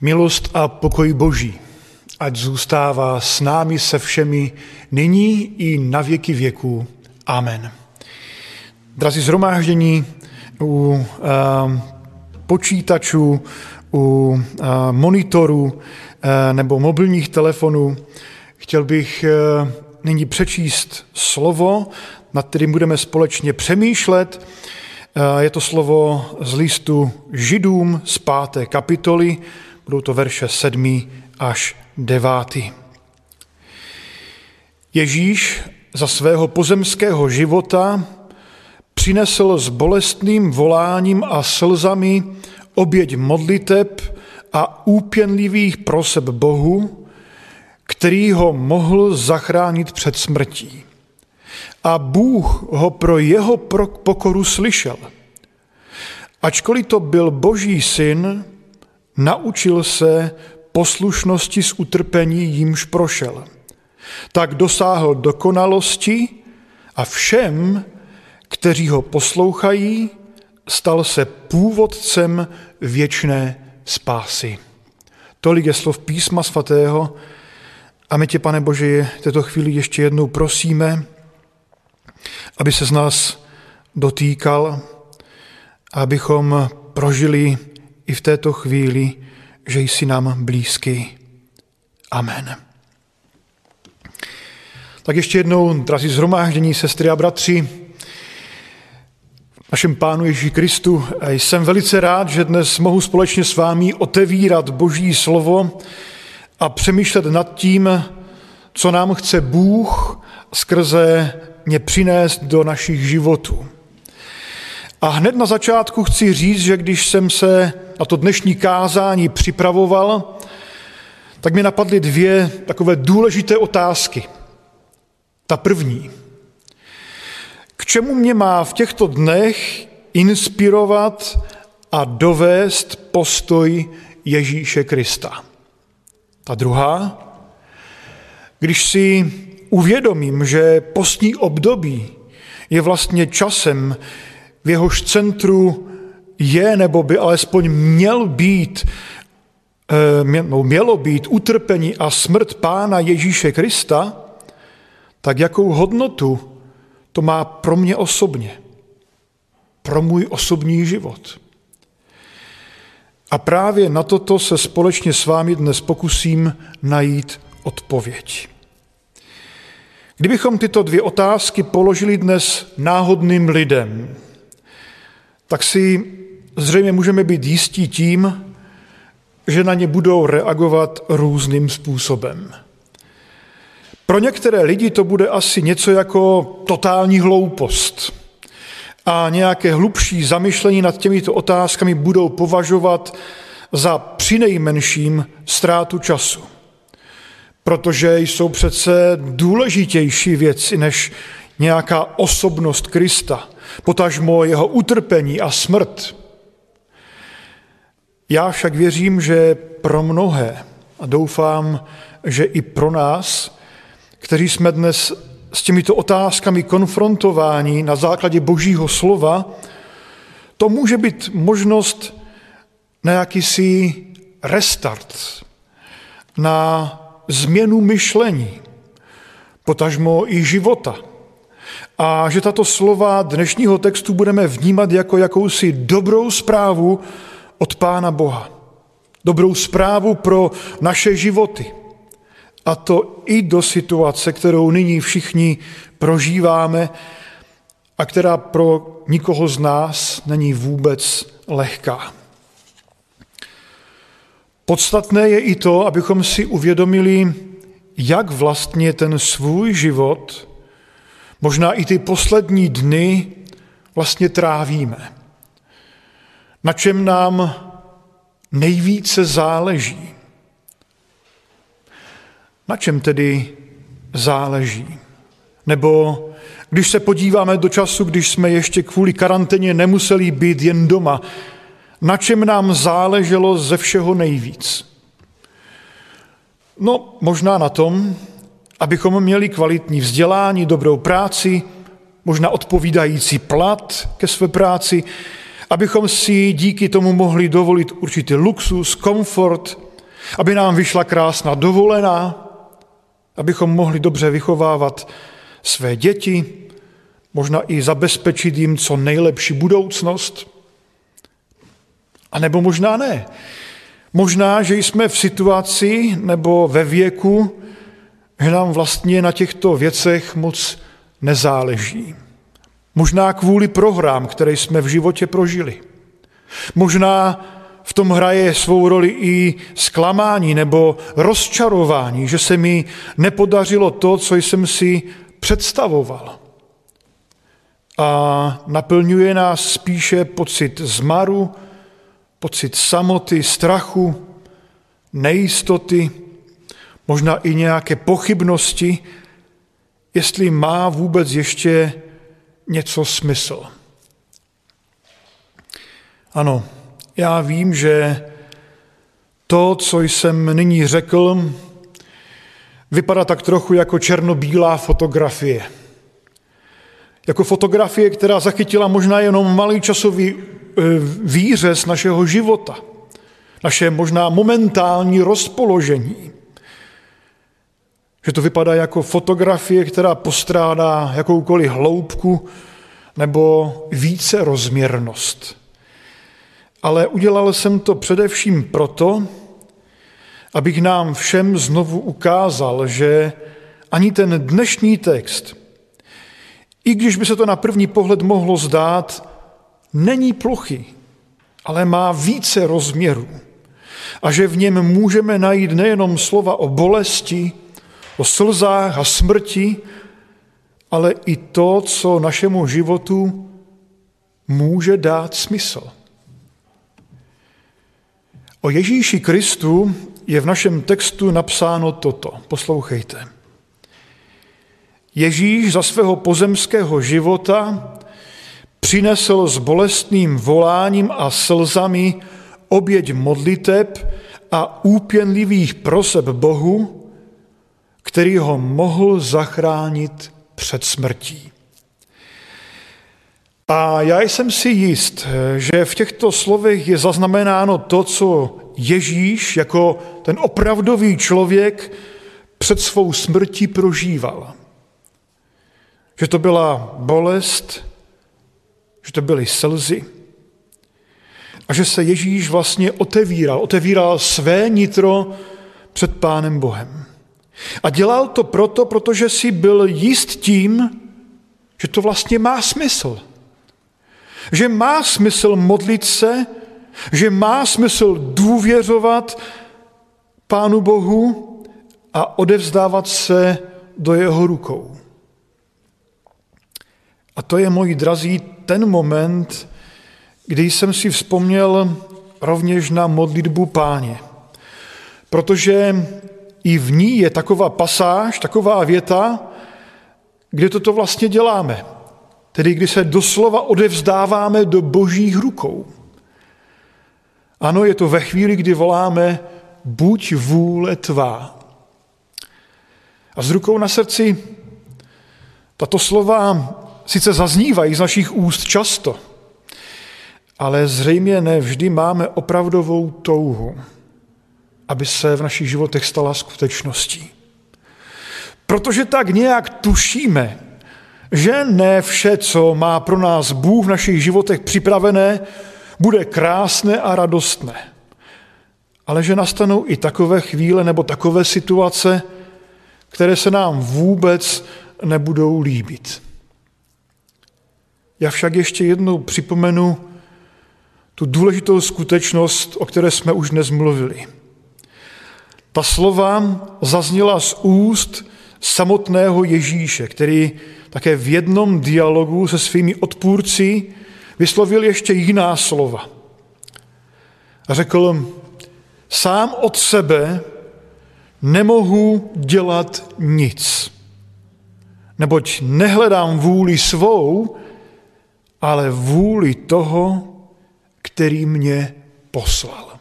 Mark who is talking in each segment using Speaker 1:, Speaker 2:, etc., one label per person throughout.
Speaker 1: Milost a pokoj Boží, ať zůstává s námi se všemi nyní i na věky věků. Amen. Drazí zhromáždění u uh, počítačů, u uh, monitorů uh, nebo mobilních telefonů, chtěl bych uh, nyní přečíst slovo, nad kterým budeme společně přemýšlet. Je to slovo z listu Židům z páté kapitoly, Budou to verše 7 až 9. Ježíš za svého pozemského života přinesl s bolestným voláním a slzami oběť modliteb a úpěnlivých proseb Bohu, který ho mohl zachránit před smrtí. A Bůh ho pro jeho pokoru slyšel. Ačkoliv to byl boží syn, Naučil se poslušnosti z utrpení, jímž prošel. Tak dosáhl dokonalosti a všem, kteří ho poslouchají, stal se původcem věčné spásy. Tolik je slov písma svatého a my tě, pane Bože, v této chvíli ještě jednou prosíme, aby se z nás dotýkal, abychom prožili i v této chvíli, že jsi nám blízký. Amen. Tak ještě jednou, drazí zhromáždění, sestry a bratři, našem Pánu Ježíši Kristu, jsem velice rád, že dnes mohu společně s vámi otevírat Boží slovo a přemýšlet nad tím, co nám chce Bůh skrze ně přinést do našich životů. A hned na začátku chci říct, že když jsem se na to dnešní kázání připravoval, tak mi napadly dvě takové důležité otázky. Ta první. K čemu mě má v těchto dnech inspirovat a dovést postoj Ježíše Krista? Ta druhá. Když si uvědomím, že postní období je vlastně časem, v jehož centru je nebo by alespoň měl být, eh, no, mělo být utrpení a smrt Pána Ježíše Krista, tak jakou hodnotu to má pro mě osobně, pro můj osobní život. A právě na toto se společně s vámi dnes pokusím najít odpověď. Kdybychom tyto dvě otázky položili dnes náhodným lidem, tak si zřejmě můžeme být jistí tím, že na ně budou reagovat různým způsobem. Pro některé lidi to bude asi něco jako totální hloupost a nějaké hlubší zamyšlení nad těmito otázkami budou považovat za přinejmenším ztrátu času. Protože jsou přece důležitější věci než nějaká osobnost Krista, potažmo jeho utrpení a smrt. Já však věřím, že pro mnohé, a doufám, že i pro nás, kteří jsme dnes s těmito otázkami konfrontováni na základě Božího slova, to může být možnost na jakýsi restart, na změnu myšlení, potažmo i života. A že tato slova dnešního textu budeme vnímat jako jakousi dobrou zprávu od Pána Boha. Dobrou zprávu pro naše životy. A to i do situace, kterou nyní všichni prožíváme a která pro nikoho z nás není vůbec lehká. Podstatné je i to, abychom si uvědomili, jak vlastně ten svůj život, možná i ty poslední dny, vlastně trávíme na čem nám nejvíce záleží. Na čem tedy záleží? Nebo když se podíváme do času, když jsme ještě kvůli karanténě nemuseli být jen doma, na čem nám záleželo ze všeho nejvíc? No, možná na tom, abychom měli kvalitní vzdělání, dobrou práci, možná odpovídající plat ke své práci, abychom si díky tomu mohli dovolit určitý luxus, komfort, aby nám vyšla krásná dovolená, abychom mohli dobře vychovávat své děti, možná i zabezpečit jim co nejlepší budoucnost. A nebo možná ne. Možná, že jsme v situaci nebo ve věku, že nám vlastně na těchto věcech moc nezáleží. Možná kvůli prohrám, které jsme v životě prožili. Možná v tom hraje svou roli i zklamání nebo rozčarování, že se mi nepodařilo to, co jsem si představoval. A naplňuje nás spíše pocit zmaru, pocit samoty, strachu, nejistoty, možná i nějaké pochybnosti, jestli má vůbec ještě něco smysl. Ano, já vím, že to, co jsem nyní řekl, vypadá tak trochu jako černobílá fotografie. Jako fotografie, která zachytila možná jenom malý časový e, výřez našeho života, naše možná momentální rozpoložení. Že to vypadá jako fotografie, která postrádá jakoukoliv hloubku nebo více rozměrnost. Ale udělal jsem to především proto, abych nám všem znovu ukázal, že ani ten dnešní text, i když by se to na první pohled mohlo zdát, není plochy, ale má více rozměrů. A že v něm můžeme najít nejenom slova o bolesti, o slzách a smrti, ale i to, co našemu životu může dát smysl. O Ježíši Kristu je v našem textu napsáno toto. Poslouchejte. Ježíš za svého pozemského života přinesl s bolestným voláním a slzami oběť modliteb a úpěnlivých proseb Bohu, který ho mohl zachránit před smrtí. A já jsem si jist, že v těchto slovech je zaznamenáno to, co Ježíš jako ten opravdový člověk před svou smrtí prožíval. Že to byla bolest, že to byly slzy a že se Ježíš vlastně otevíral, otevíral své nitro před Pánem Bohem. A dělal to proto, protože si byl jist tím, že to vlastně má smysl. Že má smysl modlit se, že má smysl důvěřovat Pánu Bohu a odevzdávat se do jeho rukou. A to je, moji drazí, ten moment, kdy jsem si vzpomněl rovněž na modlitbu páně. Protože i v ní je taková pasáž, taková věta, kde toto vlastně děláme. Tedy kdy se doslova odevzdáváme do božích rukou. Ano, je to ve chvíli, kdy voláme buď vůle tvá. A s rukou na srdci tato slova sice zaznívají z našich úst často, ale zřejmě ne vždy máme opravdovou touhu, aby se v našich životech stala skutečností. Protože tak nějak tušíme, že ne vše, co má pro nás Bůh v našich životech připravené, bude krásné a radostné. Ale že nastanou i takové chvíle nebo takové situace, které se nám vůbec nebudou líbit. Já však ještě jednou připomenu tu důležitou skutečnost, o které jsme už dnes mluvili. Ta slova zazněla z úst samotného Ježíše, který také v jednom dialogu se svými odpůrci vyslovil ještě jiná slova. A řekl, sám od sebe nemohu dělat nic, neboť nehledám vůli svou, ale vůli toho, který mě poslal.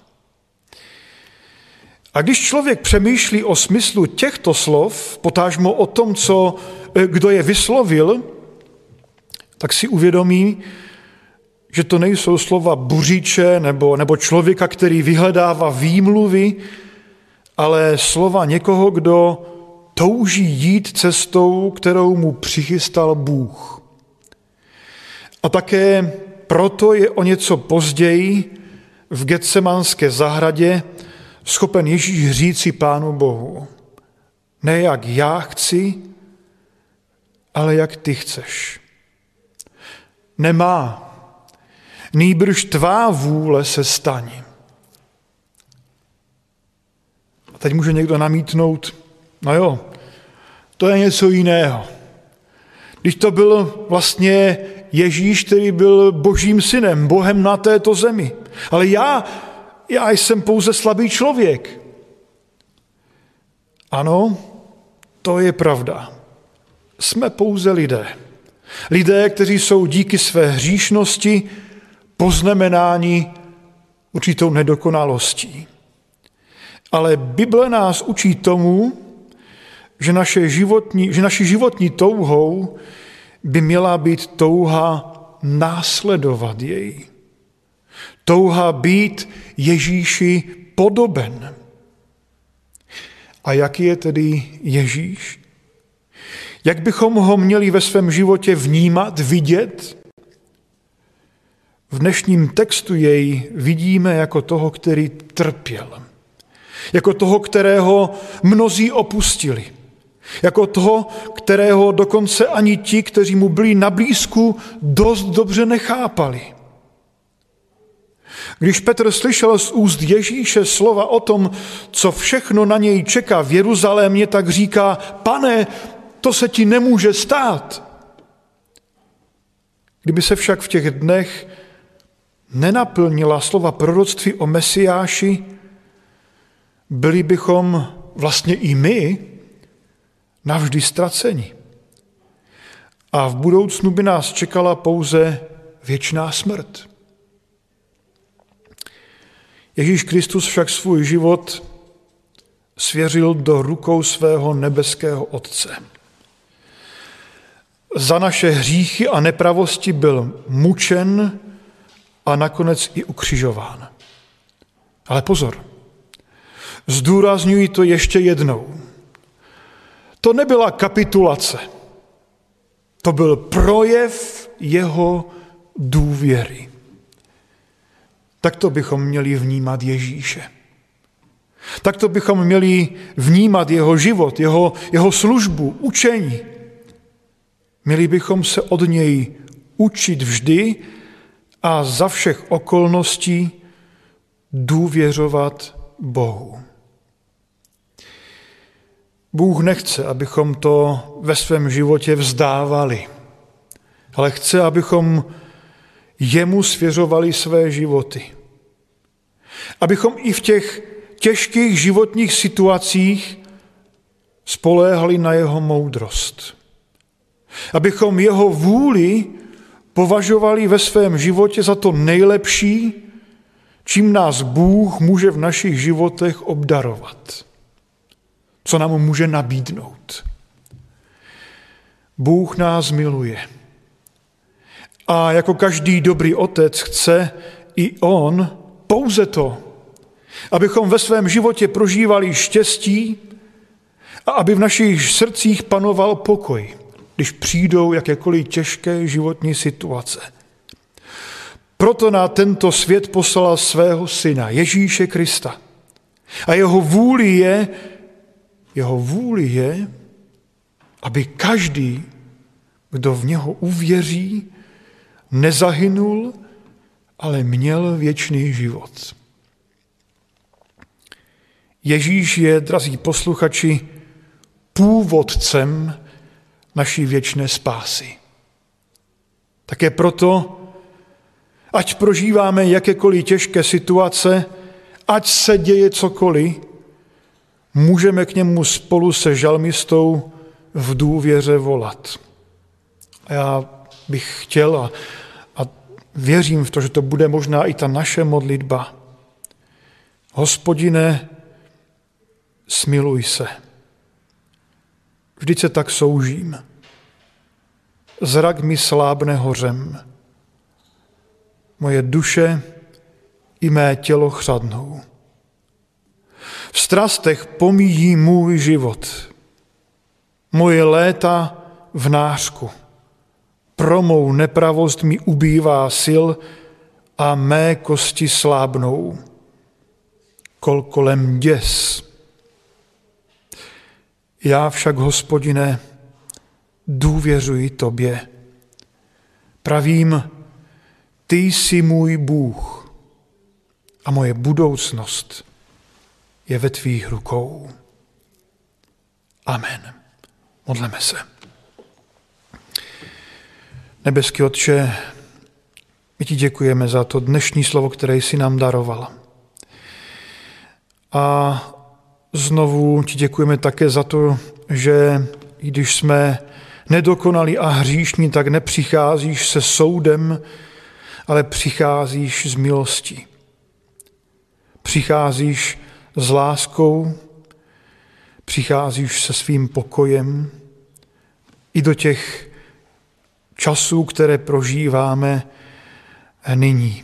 Speaker 1: A když člověk přemýšlí o smyslu těchto slov, potážmo o tom, co, kdo je vyslovil, tak si uvědomí, že to nejsou slova buříče nebo, nebo člověka, který vyhledává výmluvy, ale slova někoho, kdo touží jít cestou, kterou mu přichystal Bůh. A také proto je o něco později v Getsemanské zahradě schopen Ježíš říci Pánu Bohu, ne jak já chci, ale jak ty chceš. Nemá, nýbrž tvá vůle se staní. A teď může někdo namítnout, no jo, to je něco jiného. Když to byl vlastně Ježíš, který byl božím synem, Bohem na této zemi. Ale já, já jsem pouze slabý člověk. Ano, to je pravda. Jsme pouze lidé. Lidé, kteří jsou díky své hříšnosti poznamenáni určitou nedokonalostí. Ale Bible nás učí tomu, že, naše životní, že naši životní touhou by měla být touha následovat jej. Touha být Ježíši podoben. A jaký je tedy Ježíš? Jak bychom ho měli ve svém životě vnímat, vidět? V dnešním textu jej vidíme jako toho, který trpěl. Jako toho, kterého mnozí opustili. Jako toho, kterého dokonce ani ti, kteří mu byli na blízku, dost dobře nechápali. Když Petr slyšel z úst Ježíše slova o tom, co všechno na něj čeká v Jeruzalémě, tak říká, pane, to se ti nemůže stát. Kdyby se však v těch dnech nenaplnila slova proroctví o Mesiáši, byli bychom vlastně i my navždy ztraceni. A v budoucnu by nás čekala pouze věčná smrt. Ježíš Kristus však svůj život svěřil do rukou svého nebeského Otce. Za naše hříchy a nepravosti byl mučen a nakonec i ukřižován. Ale pozor, zdůrazňuji to ještě jednou. To nebyla kapitulace. To byl projev jeho důvěry. Tak to bychom měli vnímat Ježíše. Tak to bychom měli vnímat jeho život, jeho, jeho službu, učení. Měli bychom se od něj učit vždy a za všech okolností důvěřovat Bohu. Bůh nechce, abychom to ve svém životě vzdávali, ale chce, abychom jemu svěřovali své životy. Abychom i v těch těžkých životních situacích spoléhali na jeho moudrost. Abychom jeho vůli považovali ve svém životě za to nejlepší, čím nás Bůh může v našich životech obdarovat co nám může nabídnout. Bůh nás miluje. A jako každý dobrý otec chce i on pouze to, abychom ve svém životě prožívali štěstí a aby v našich srdcích panoval pokoj, když přijdou jakékoliv těžké životní situace. Proto na tento svět poslala svého syna, Ježíše Krista. A jeho vůli je, jeho vůli je, aby každý, kdo v něho uvěří, nezahynul, ale měl věčný život. Ježíš je, drazí posluchači, původcem naší věčné spásy. Také proto, ať prožíváme jakékoliv těžké situace, ať se děje cokoliv, můžeme k němu spolu se žalmistou v důvěře volat. A já bych chtěl a, věřím v to, že to bude možná i ta naše modlitba. Hospodine, smiluj se. Vždyť se tak soužím. Zrak mi slábne hořem. Moje duše i mé tělo chřadnou. strastech pomíjí můj život. Moje léta v nářku. Pro mou nepravost mi ubývá sil a mé kosti slábnou. Kol kolem děs. Já však, hospodine, důvěřuji tobě. Pravím, ty jsi můj Bůh a moje budoucnost je ve tvých rukou. Amen. Modleme se. Nebeský Otče, my ti děkujeme za to dnešní slovo, které jsi nám daroval. A znovu ti děkujeme také za to, že i když jsme nedokonalí a hříšní, tak nepřicházíš se soudem, ale přicházíš z milosti. Přicházíš s láskou, přicházíš se svým pokojem i do těch časů, které prožíváme nyní.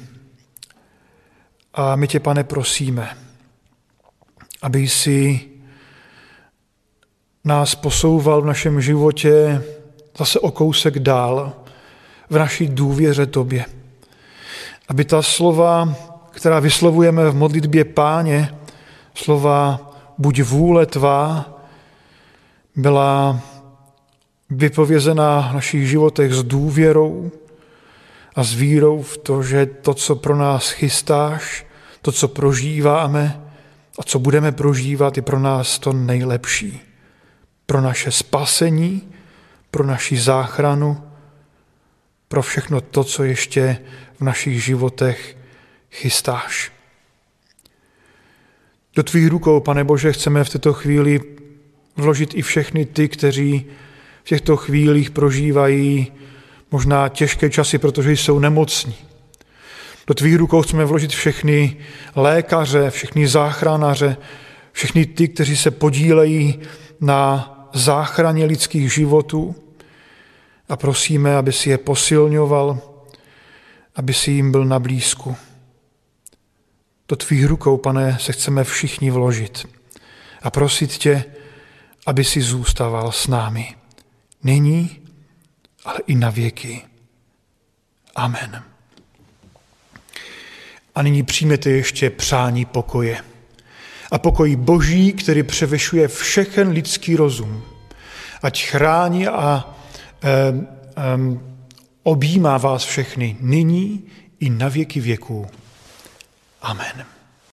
Speaker 1: A my tě, pane, prosíme, aby si nás posouval v našem životě zase o kousek dál v naší důvěře tobě. Aby ta slova, která vyslovujeme v modlitbě páně, slova buď vůle tvá, byla vypovězená v našich životech s důvěrou a s vírou v to, že to, co pro nás chystáš, to, co prožíváme a co budeme prožívat, je pro nás to nejlepší. Pro naše spasení, pro naši záchranu, pro všechno to, co ještě v našich životech chystáš. Do tvých rukou, pane Bože, chceme v této chvíli vložit i všechny ty, kteří v těchto chvílích prožívají možná těžké časy, protože jsou nemocní. Do tvých rukou chceme vložit všechny lékaře, všechny záchranáře, všechny ty, kteří se podílejí na záchraně lidských životů a prosíme, aby si je posilňoval, aby si jim byl na blízku. Do tvých rukou, pane, se chceme všichni vložit a prosit tě, aby si zůstával s námi. Nyní, ale i na věky. Amen. A nyní přijmete ještě přání pokoje. A pokoj boží, který převyšuje všechen lidský rozum, ať chrání a e, e, objímá vás všechny nyní i na věky věků. Amen.